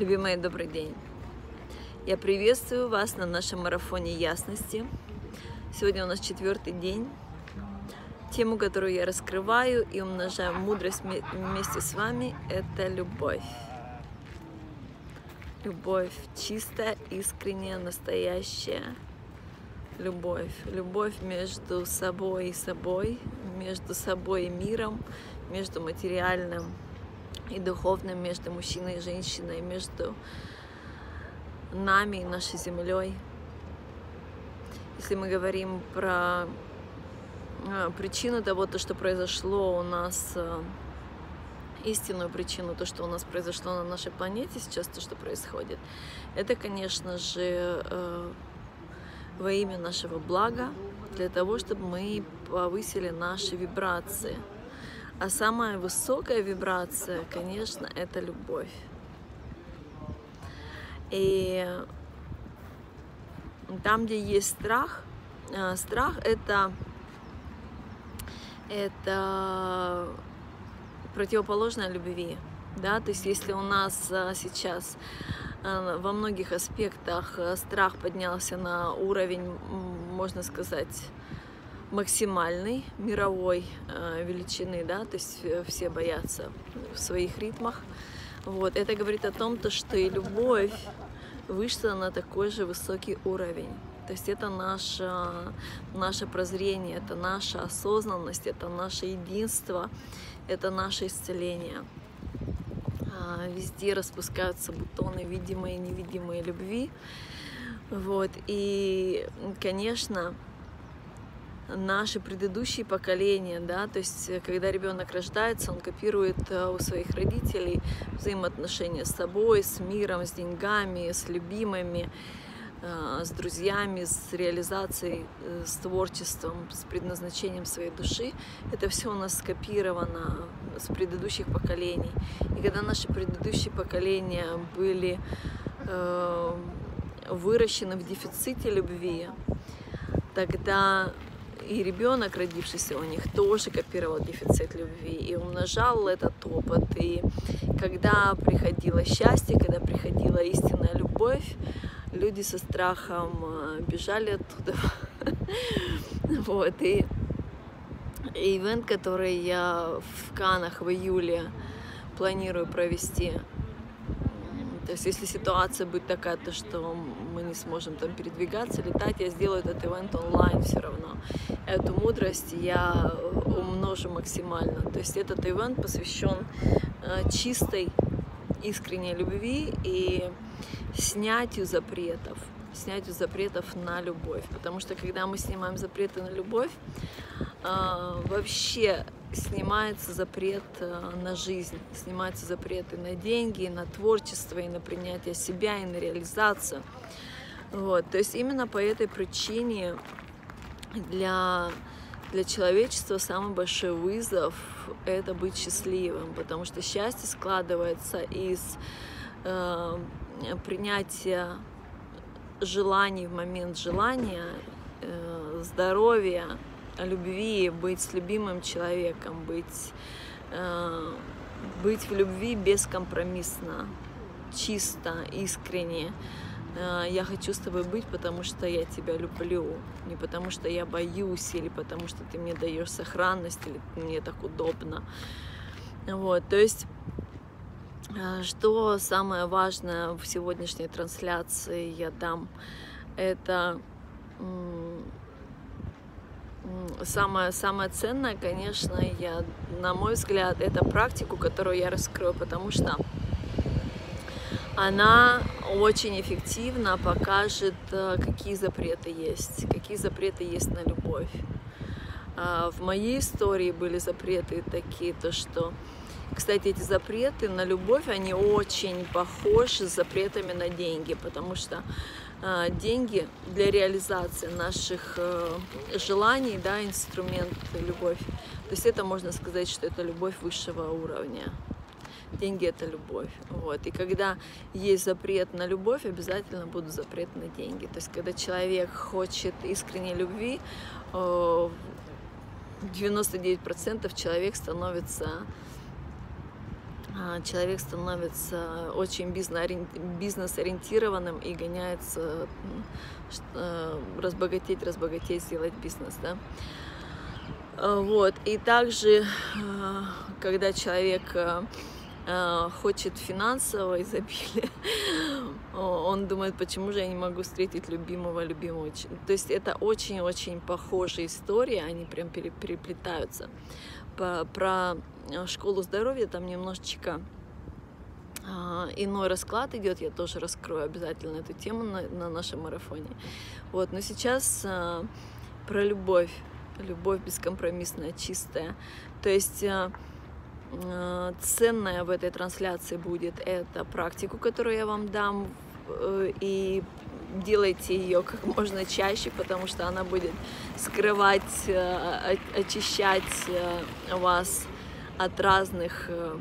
Любимые, добрый день. Я приветствую вас на нашем марафоне ясности. Сегодня у нас четвертый день. Тему, которую я раскрываю и умножаю мудрость вместе с вами, это любовь. Любовь чистая, искренняя, настоящая. Любовь. Любовь между собой и собой, между собой и миром, между материальным и духовным, между мужчиной и женщиной, между нами и нашей землей. Если мы говорим про а, причину того, то, что произошло у нас, а, истинную причину, то, что у нас произошло на нашей планете сейчас, то, что происходит, это, конечно же, а, во имя нашего блага, для того, чтобы мы повысили наши вибрации – а самая высокая вибрация, конечно, это любовь. И там, где есть страх, э, страх это, это противоположное любви. Да? То есть если у нас э, сейчас э, во многих аспектах страх поднялся на уровень, можно сказать, максимальной мировой э, величины, да, то есть э, все боятся в своих ритмах. Вот. Это говорит о том, то, что и любовь вышла на такой же высокий уровень. То есть это наше, наше прозрение, это наша осознанность, это наше единство, это наше исцеление. А, везде распускаются бутоны видимые и невидимые любви. Вот. И, конечно, наши предыдущие поколения, да, то есть э, когда ребенок рождается, он копирует э, у своих родителей взаимоотношения с собой, с миром, с деньгами, с любимыми, э, с друзьями, с реализацией, с творчеством, с предназначением своей души. Это все у нас скопировано с предыдущих поколений. И когда наши предыдущие поколения были выращены в дефиците любви, тогда и ребенок, родившийся у них, тоже копировал дефицит любви и умножал этот опыт. И когда приходило счастье, когда приходила истинная любовь, люди со страхом э, бежали оттуда. Вот, и ивент, который я в Канах в июле планирую провести, то есть если ситуация будет такая, то что мы не сможем там передвигаться, летать, я сделаю этот ивент онлайн все равно. Эту мудрость я умножу максимально. То есть этот ивент посвящен э, чистой, искренней любви и снятию запретов снятию запретов на любовь. Потому что когда мы снимаем запреты на любовь, э, вообще снимается запрет э, на жизнь, снимаются запреты на деньги, на творчество, и на принятие себя, и на реализацию. Вот. То есть именно по этой причине для, для человечества самый большой вызов — это быть счастливым, потому что счастье складывается из э, принятия желаний в момент желания, э, здоровья, любви, быть с любимым человеком, быть, э, быть в любви бескомпромиссно, чисто, искренне. Э, я хочу с тобой быть, потому что я тебя люблю, не потому что я боюсь, или потому что ты мне даешь сохранность, или мне так удобно. Вот, то есть э, что самое важное в сегодняшней трансляции я дам, это самое, самое ценное, конечно, я, на мой взгляд, это практику, которую я раскрою, потому что она очень эффективно покажет, э, какие запреты есть, какие запреты есть на любовь. А, в моей истории были запреты такие, то что, кстати, эти запреты на любовь, они очень похожи с запретами на деньги, потому что деньги для реализации наших э, желаний, да, инструмент любовь. То есть это можно сказать, что это любовь высшего уровня. Деньги это любовь. Вот. И когда есть запрет на любовь, обязательно будет запрет на деньги. То есть когда человек хочет искренней любви, 99% э, человек становится а, человек становится очень бизнес-ориентированным и гоняется э, разбогатеть, разбогатеть, сделать бизнес, да. А, вот, и также, а, когда человек хочет финансового изобилия, он думает, почему же я не могу встретить любимого, любимого. То есть это очень-очень похожие истории, они прям переплетаются. Про Э, школу здоровья, там немножечко а, иной расклад идет, я тоже раскрою обязательно эту тему на, на нашем марафоне. Вот, но сейчас а, про любовь, любовь бескомпромиссная, чистая. То есть а, а, ценное в этой трансляции будет это практику, которую я вам дам, и делайте ее как можно чаще, потому что она будет скрывать, очищать вас от разных э,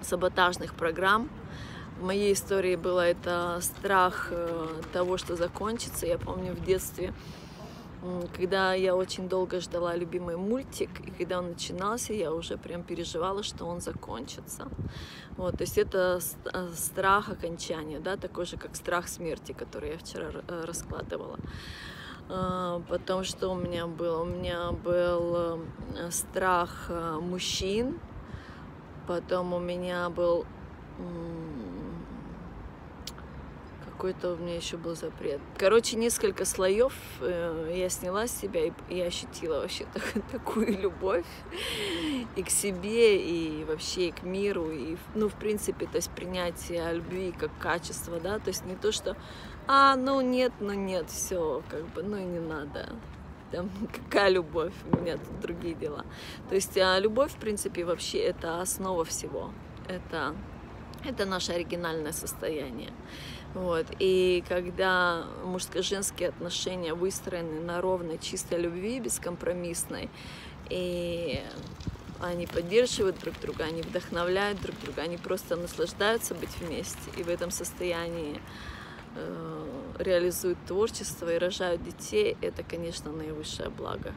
саботажных программ. В моей истории было это страх э, того, что закончится. Я помню в детстве, когда я очень долго ждала любимый мультик, и когда он начинался, я уже прям переживала, что он закончится. Вот, то есть это э, страх окончания, да, такой же, как страх смерти, который я вчера раскладывала. А, потому что у меня было? У меня был э, страх э, мужчин, потом у меня был какой-то у меня еще был запрет. Короче, несколько слоев э, я сняла с себя и, ощутила вообще так, такую любовь и к себе, и вообще и к миру, и, ну, в принципе, то есть принятие любви как качество, да, то есть не то, что а, ну нет, ну нет, все, как бы, ну и не надо. Там, какая любовь, у меня тут другие дела. То есть а, любовь, в принципе, вообще это основа всего. Это, это наше оригинальное состояние. Вот. И когда мужско-женские отношения выстроены на ровной, чистой любви, бескомпромиссной, и они поддерживают друг друга, они вдохновляют друг друга, они просто наслаждаются быть вместе. И в этом состоянии Э, реализуют творчество и рожают детей, это, конечно, наивысшее благо.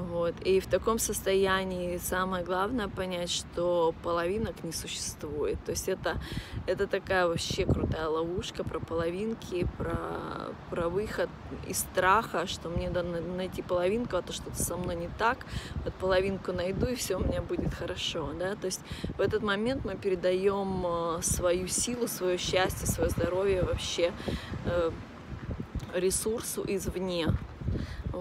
Вот. И в таком состоянии самое главное понять, что половинок не существует. То есть это, это такая вообще крутая ловушка про половинки, про, про выход из страха, что мне надо найти половинку, а то что-то со мной не так. Вот половинку найду, и все у меня будет хорошо. Да? То есть в этот момент мы передаем э, свою силу, свое счастье, свое здоровье вообще э, ресурсу извне.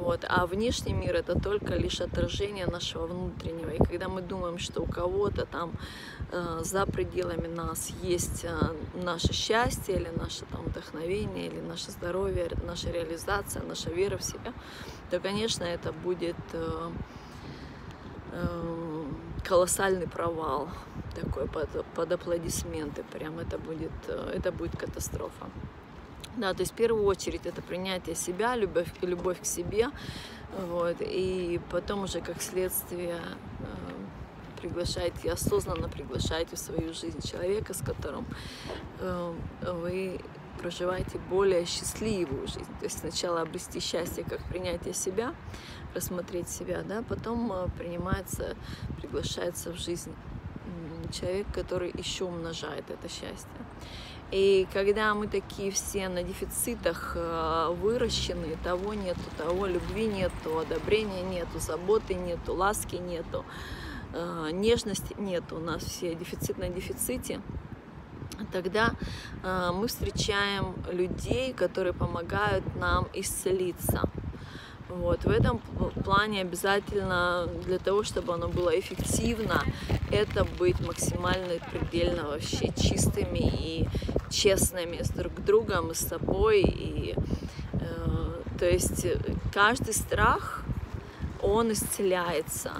Вот. А внешний мир это только лишь отражение нашего внутреннего. И когда мы думаем, что у кого-то там э, за пределами нас есть э, наше счастье или наше там вдохновение, или наше здоровье, наша реализация, наша вера в себя, то, конечно, это будет э, э, колоссальный провал такой под, под аплодисменты. Прям это будет, э, это будет катастрофа. Да, то есть в первую очередь это принятие себя, любовь, любовь к себе, вот, и потом уже как следствие э, приглашайте, осознанно приглашайте в свою жизнь человека, с которым э, вы проживаете более счастливую жизнь. То есть сначала обрести счастье как принятие себя, рассмотреть себя, да, потом э, принимается, приглашается в жизнь человек, который еще умножает это счастье. И когда мы такие все на дефицитах э, выращены, того нету, того любви нету, одобрения нету, заботы нету, ласки нету, э, нежности нету, у нас все дефицит на дефиците, тогда э, мы встречаем людей, которые помогают нам исцелиться. Вот. В этом плане обязательно для того, чтобы оно было эффективно, это быть максимально предельно вообще чистыми и честными с друг другом, с собой. И, э, то есть каждый страх, он исцеляется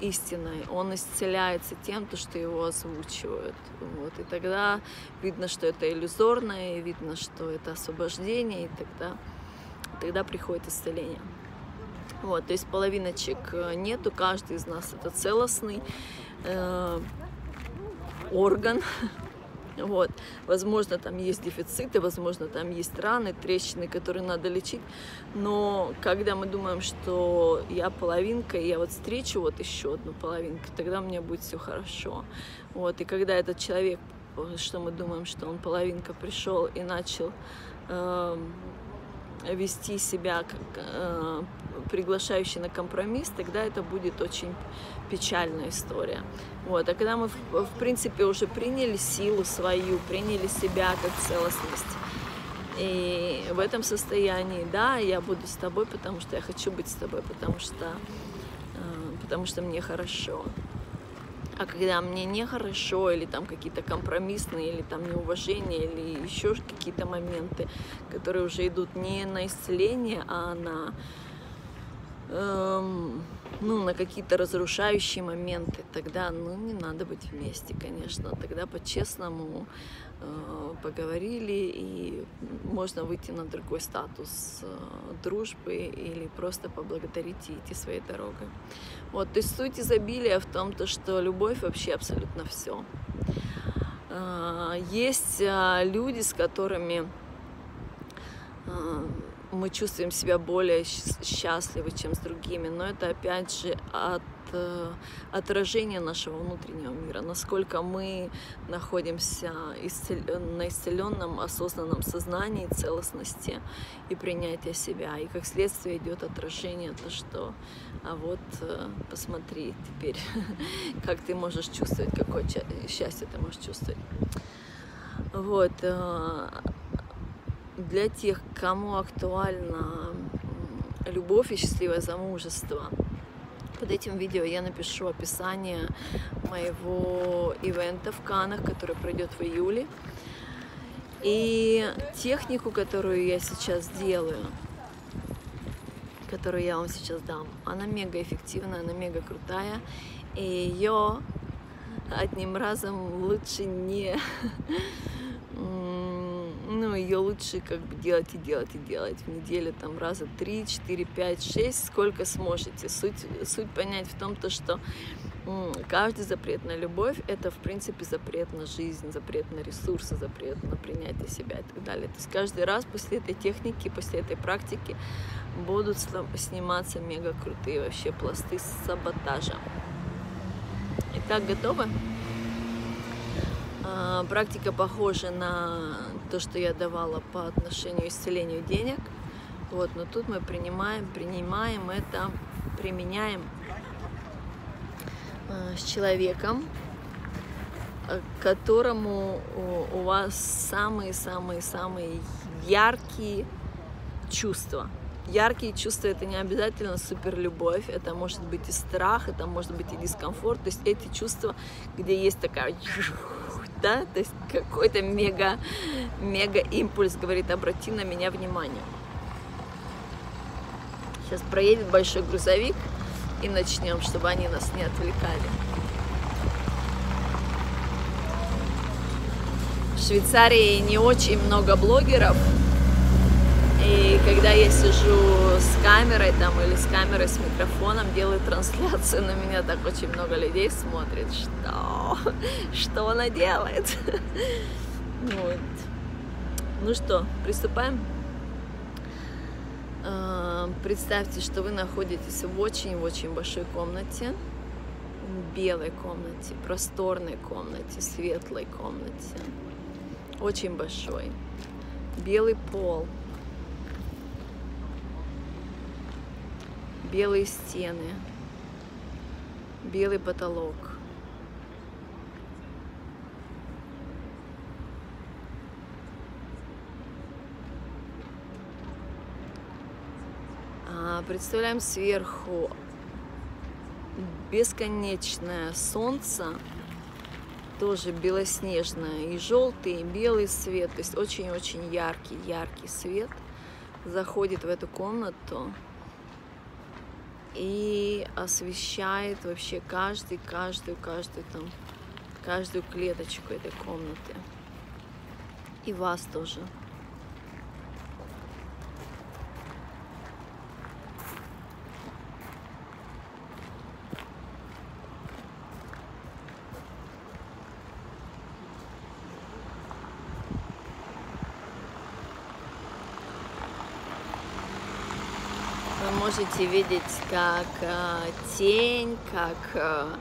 истиной, он исцеляется тем, то, что его озвучивают. Вот. И тогда видно, что это иллюзорное, и видно, что это освобождение, и тогда тогда приходит исцеление. Вот, то есть половиночек э, нету, каждый из нас это целостный э, орган, Вот. Возможно, там есть дефициты, возможно, там есть раны, трещины, которые надо лечить. Но когда мы думаем, что я половинка, и я вот встречу вот еще одну половинку, тогда у меня будет все хорошо. Вот. И когда этот человек, что мы думаем, что он половинка, пришел и начал э, вести себя как э, приглашающий на компромисс, тогда это будет очень печальная история. Вот. А когда мы, в, в принципе, уже приняли силу свою, приняли себя как целостность, и в этом состоянии, да, я буду с тобой, потому что я хочу быть с тобой, потому что, э, потому что мне хорошо. А когда мне нехорошо, или там какие-то компромиссные, или там неуважение, или еще какие-то моменты, которые уже идут не на исцеление, а на эм, ну, на какие-то разрушающие моменты, тогда, ну, не надо быть вместе, конечно. Тогда по-честному э, поговорили, и можно выйти на другой статус э, дружбы или просто поблагодарить и идти своей дорогой. Вот, то есть суть изобилия в том, то, что любовь вообще абсолютно все. Э, есть э, люди, с которыми э, мы чувствуем себя более счастливы, чем с другими, но это опять же от э, отражение нашего внутреннего мира, насколько мы находимся на исцеленном, осознанном сознании, целостности и принятия себя. И как следствие идет отражение, то что, а вот э, посмотри теперь, как ты можешь чувствовать, какое счастье ты можешь чувствовать. Вот. Для тех, кому актуальна любовь и счастливое замужество. Под этим видео я напишу описание моего ивента в Канах, который пройдет в июле. И технику, которую я сейчас делаю, которую я вам сейчас дам, она мега эффективная, она мега крутая. И ее одним разом лучше не ну, ее лучше как бы делать и делать и делать в неделю там раза три, четыре, пять, шесть, сколько сможете. Суть, суть понять в том, то, что каждый запрет на любовь — это, в принципе, запрет на жизнь, запрет на ресурсы, запрет на принятие себя и так далее. То есть каждый раз после этой техники, после этой практики будут сниматься мега крутые вообще пласты саботажа. Итак, готовы? А, практика похожа на то, что я давала по отношению к исцелению денег. Вот, но тут мы принимаем, принимаем это, применяем а, с человеком, а, которому у вас самые-самые-самые яркие чувства. Яркие чувства это не обязательно супер любовь, это может быть и страх, это может быть и дискомфорт. То есть эти чувства, где есть такая да, то есть какой-то мега, мега импульс говорит, обрати на меня внимание. Сейчас проедет большой грузовик и начнем, чтобы они нас не отвлекали. В Швейцарии не очень много блогеров, и когда я сижу с камерой там или с камерой с микрофоном, делаю трансляцию, на меня так очень много людей смотрит, что, что она делает. Вот. Ну что, приступаем? А, представьте, что вы находитесь в очень-очень большой комнате, белой комнате, просторной комнате, светлой комнате, очень большой. Белый пол, белые стены, белый потолок. А, представляем сверху бесконечное солнце, тоже белоснежное, и желтый, и белый свет, то есть очень-очень яркий, яркий свет заходит в эту комнату и освещает вообще каждый, каждую, каждую там, каждую клеточку этой комнаты. И вас тоже. Можете видеть, как э, тень, как э,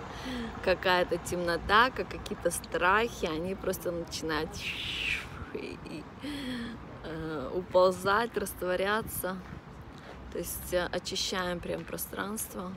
какая-то темнота, как какие-то страхи, они просто начинают и, и, э, уползать, растворяться. То есть э, очищаем прям пространство.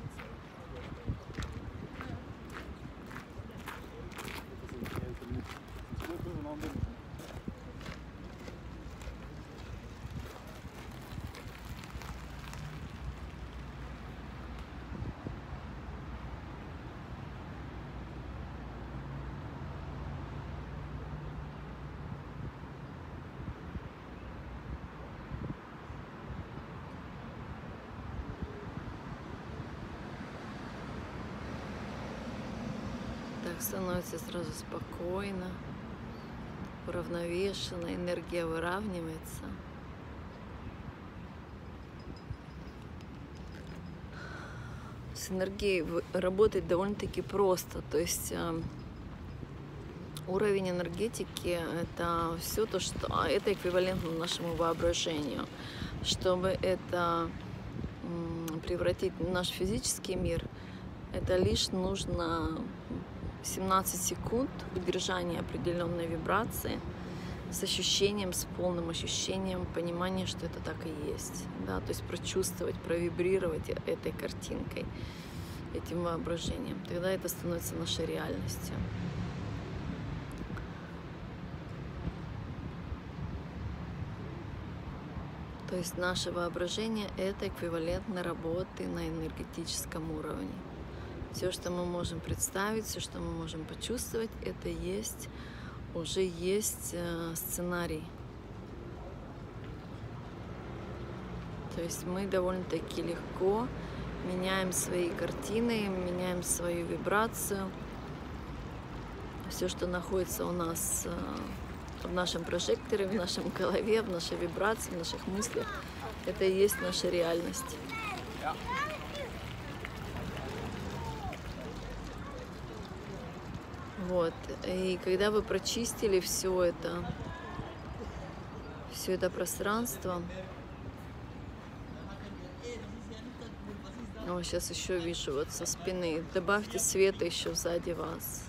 Так становится сразу спокойно, уравновешенно, энергия выравнивается. С энергией работать довольно-таки просто. То есть э, уровень энергетики это все то, что а, это эквивалентно нашему воображению. Чтобы это превратить в наш физический мир, это лишь нужно 17 секунд удержания определенной вибрации с ощущением, с полным ощущением понимания, что это так и есть. Да? То есть прочувствовать, провибрировать этой картинкой, этим воображением. Тогда это становится нашей реальностью. То есть наше воображение – это эквивалентно работы на энергетическом уровне. Все, что мы можем представить, все, что мы можем почувствовать, это есть, уже есть э, сценарий. То есть мы довольно-таки легко меняем свои картины, меняем свою вибрацию. Все, что находится у нас э, в нашем прожекторе, в нашем голове, в нашей вибрации, в наших мыслях, это и есть наша реальность. Вот. И когда вы прочистили все это, все это пространство, О, сейчас еще вижу вот со спины. Добавьте света еще сзади вас.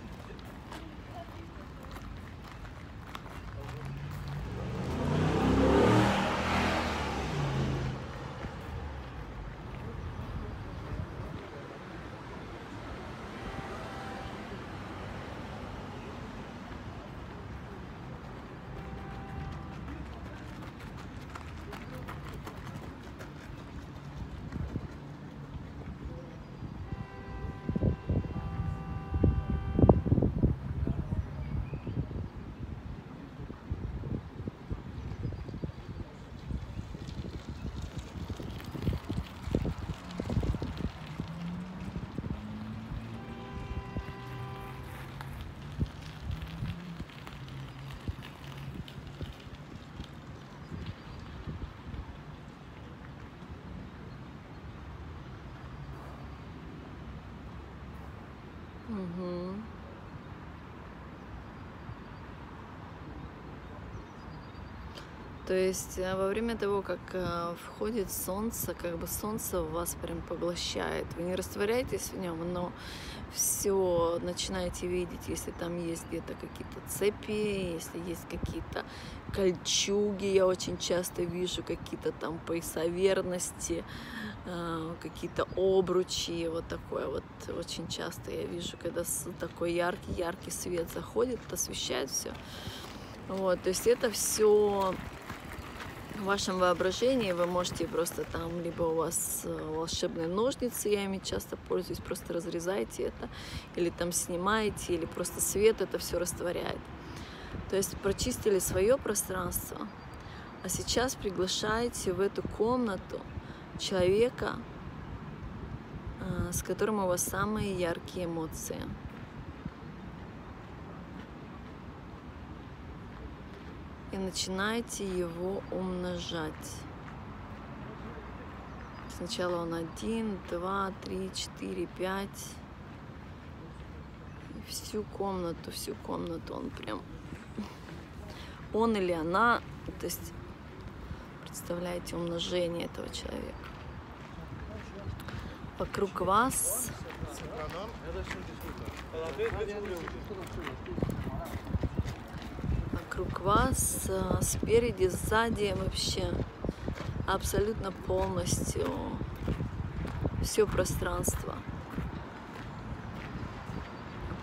То есть э, во время того, как э, входит солнце, как бы солнце вас прям поглощает. Вы не растворяетесь в нем, но все начинаете видеть, если там есть где-то какие-то цепи, если есть какие-то кольчуги, я очень часто вижу какие-то там пояса верности, э, какие-то обручи, вот такое вот очень часто я вижу, когда такой яркий, яркий свет заходит, освещает все. Вот, то есть это все в вашем воображении вы можете просто там, либо у вас э, волшебные ножницы, я ими часто пользуюсь, просто разрезайте это, или там снимаете, или просто свет это все растворяет. То есть прочистили свое пространство, а сейчас приглашаете в эту комнату человека, э, с которым у вас самые яркие эмоции. И начинайте его умножать. Сначала он один, два, три, четыре, пять. Всю комнату, всю комнату он прям... Он или она, то есть представляете умножение этого человека. вокруг вас вокруг вас э, спереди, сзади вообще абсолютно полностью все пространство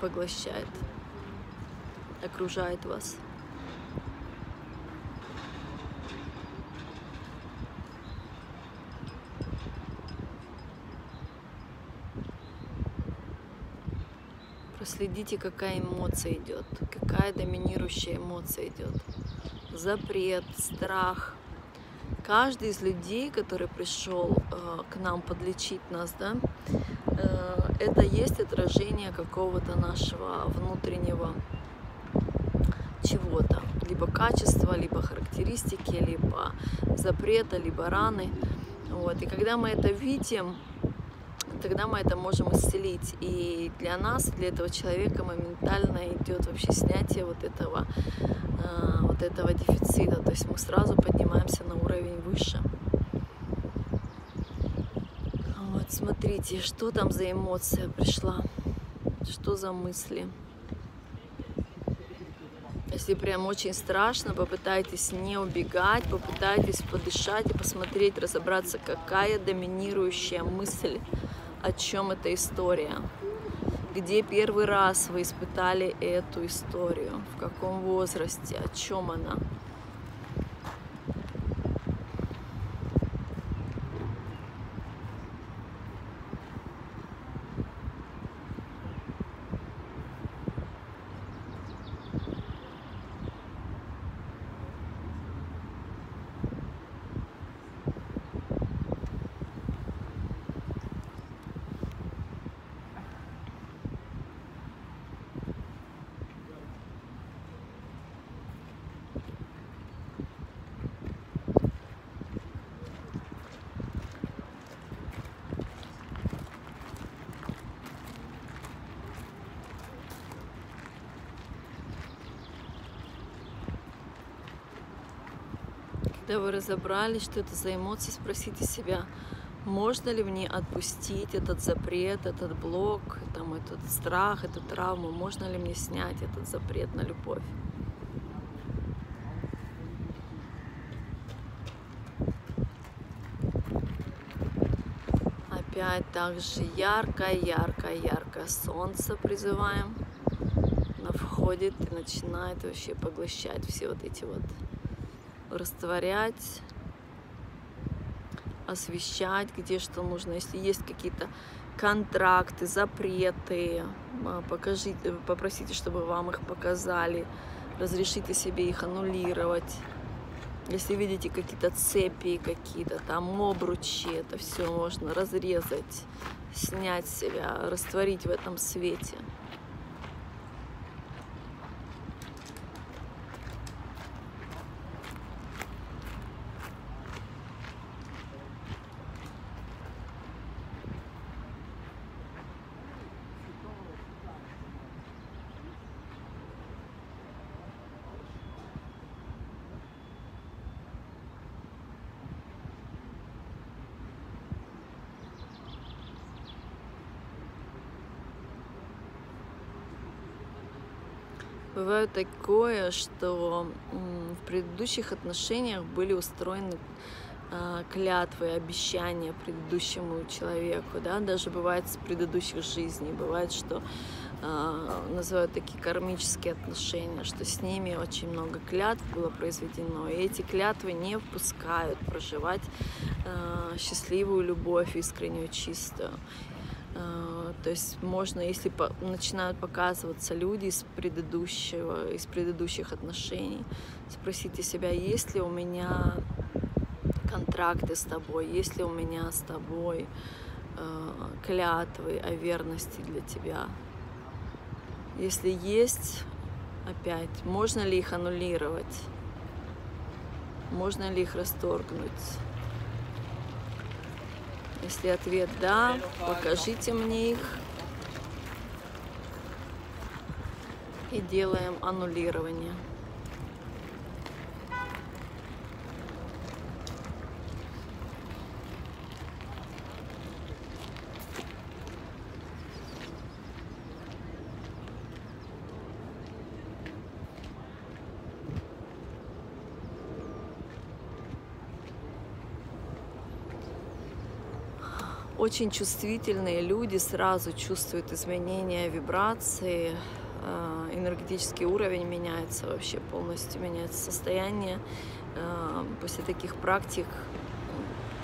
поглощает, окружает вас. Проследите, какая эмоция идет, какая доминирующая эмоция идет. Запрет, страх. Каждый из людей, который пришел э, к нам подлечить нас, да, э, это есть отражение какого-то нашего внутреннего чего-то, либо качества, либо характеристики, либо запрета, либо раны. Вот. И когда мы это видим, тогда мы это можем исцелить. И для нас, для этого человека моментально идет вообще снятие вот этого, э, вот этого дефицита. То есть мы сразу поднимаемся на уровень выше. Вот, смотрите, что там за эмоция пришла, что за мысли. Если прям очень страшно, попытайтесь не убегать, попытайтесь подышать и посмотреть, разобраться, какая доминирующая мысль о чем эта история, где первый раз вы испытали эту историю, в каком возрасте, о чем она. Когда вы разобрались, что это за эмоции, спросите себя, можно ли мне отпустить этот запрет, этот блок, там, этот страх, эту травму, можно ли мне снять этот запрет на любовь. Опять также яркое, яркое, яркое солнце призываем. Оно входит и начинает вообще поглощать все вот эти вот растворять, освещать, где что нужно. Если есть какие-то контракты, запреты, а, покажите, попросите, чтобы вам их показали, разрешите себе их аннулировать. Если видите какие-то цепи, какие-то там обручи, это все можно разрезать, снять себя, растворить в этом свете. Бывает такое, что в предыдущих отношениях были устроены а, клятвы, обещания предыдущему человеку, да, даже бывает с предыдущих жизней, бывает, что э, называют такие кармические отношения, что с ними очень много клятв было произведено, и эти клятвы не впускают проживать э, счастливую любовь, искреннюю, чистую. То есть можно, если по, начинают показываться люди из предыдущего, из предыдущих отношений, спросите себя, есть ли у меня контракты с тобой, есть ли у меня с тобой э, клятвы о верности для тебя. Если есть, опять, можно ли их аннулировать? Можно ли их расторгнуть? Если ответ да, покажите мне их. И делаем аннулирование. Очень чувствительные люди сразу чувствуют изменения вибрации, э, энергетический уровень меняется вообще полностью, меняется состояние. Э, после таких практик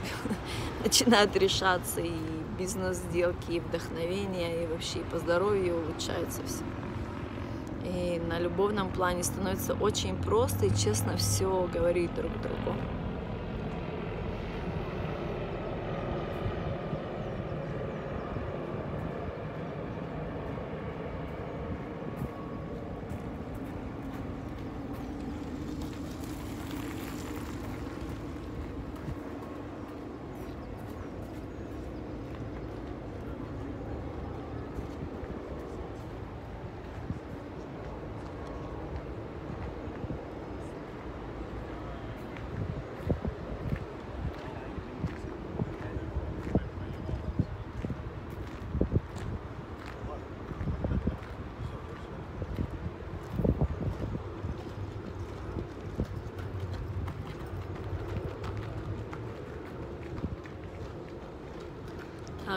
начинают решаться и бизнес-сделки, и вдохновение, и вообще и по здоровью улучшается все. И на любовном плане становится очень просто и честно все говорить друг другу.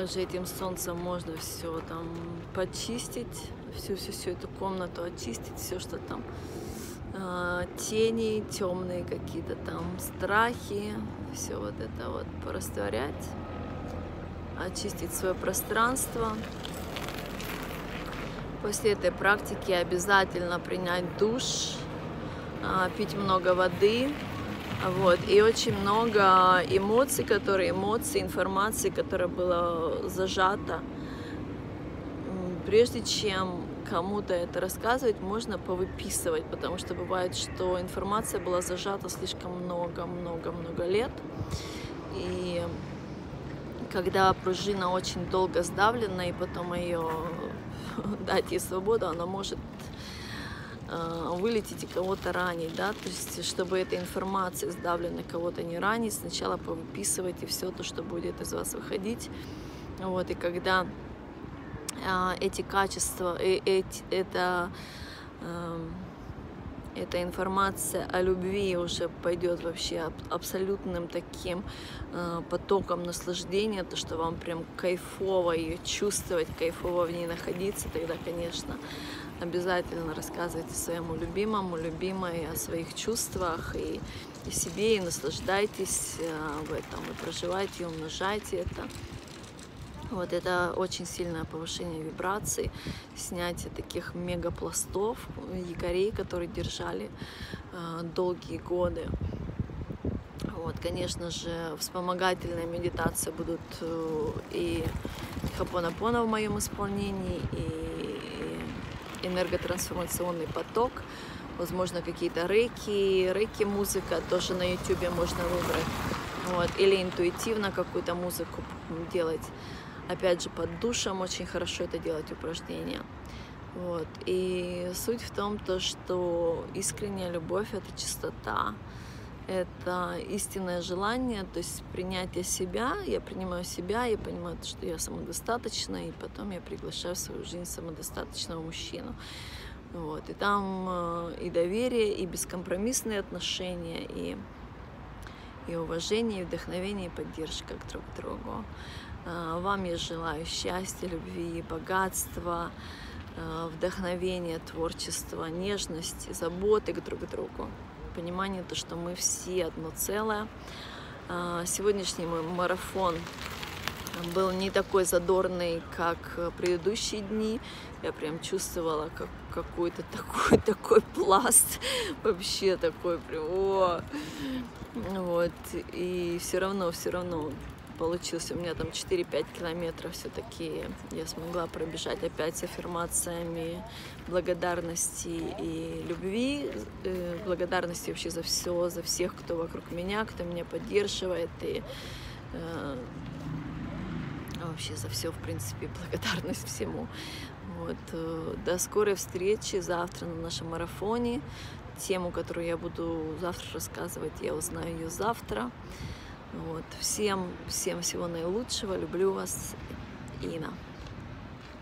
Также этим солнцем можно все там почистить, всю всю всю эту комнату очистить, все, что там э, тени, темные какие-то там страхи, все вот это вот порастворять, очистить свое пространство. После этой практики обязательно принять душ, э, пить много воды, вот. И очень много эмоций, которые, эмоций, информации, которая была зажата. Прежде чем кому-то это рассказывать, можно повыписывать, потому что бывает, что информация была зажата слишком много-много-много лет. И когда пружина очень долго сдавлена, и потом ее дать ей свободу, она может вылететь и кого-то ранить, да, то есть, чтобы эта информация сдавленная кого-то не ранить, сначала повыписывайте все то, что будет из вас выходить, вот, и когда э, эти качества, э, эти, это э, эта информация о любви уже пойдет вообще абсолютным таким э, потоком наслаждения, то, что вам прям кайфово ее чувствовать, кайфово в ней находиться, тогда, конечно, обязательно рассказывайте своему любимому, любимой о своих чувствах и, и себе, и наслаждайтесь э, в этом, и проживайте, и умножайте это. Вот это очень сильное повышение вибраций, снятие таких мегапластов, якорей, которые держали э, долгие годы. Вот, конечно же, вспомогательные медитации будут э, и хапонапона в моем исполнении, и энерготрансформационный поток, возможно, какие-то рейки, рейки музыка тоже на ютюбе можно выбрать, вот, или интуитивно какую-то музыку делать. Опять же, под душем очень хорошо это делать упражнения. Вот. И суть в том, то, что искренняя любовь — это чистота, это истинное желание, то есть принятие себя, я принимаю себя, я понимаю, что я самодостаточна, и потом я приглашаю в свою жизнь самодостаточного мужчину. Вот. И там э, и доверие, и бескомпромиссные отношения, и, и уважение, и вдохновение, и поддержка друг к другу. Э, вам я желаю счастья, любви, богатства, э, вдохновения, творчества, нежности, заботы друг к другу понимание, то, что мы все одно целое. А, сегодняшний мой марафон был не такой задорный, как предыдущие дни. Я прям чувствовала как какой-то такой, такой пласт, вообще такой прям, о! Вот, и все равно, все равно получился. У меня там 4-5 километров все-таки я смогла пробежать опять с аффирмациями благодарности и любви, э, благодарности вообще за все, за всех, кто вокруг меня, кто меня поддерживает и э, вообще за все, в принципе, благодарность всему. Вот. Э, до скорой встречи завтра на нашем марафоне. Тему, которую я буду завтра рассказывать, я узнаю ее завтра. Вот. Всем, всем всего наилучшего. Люблю вас. Ина.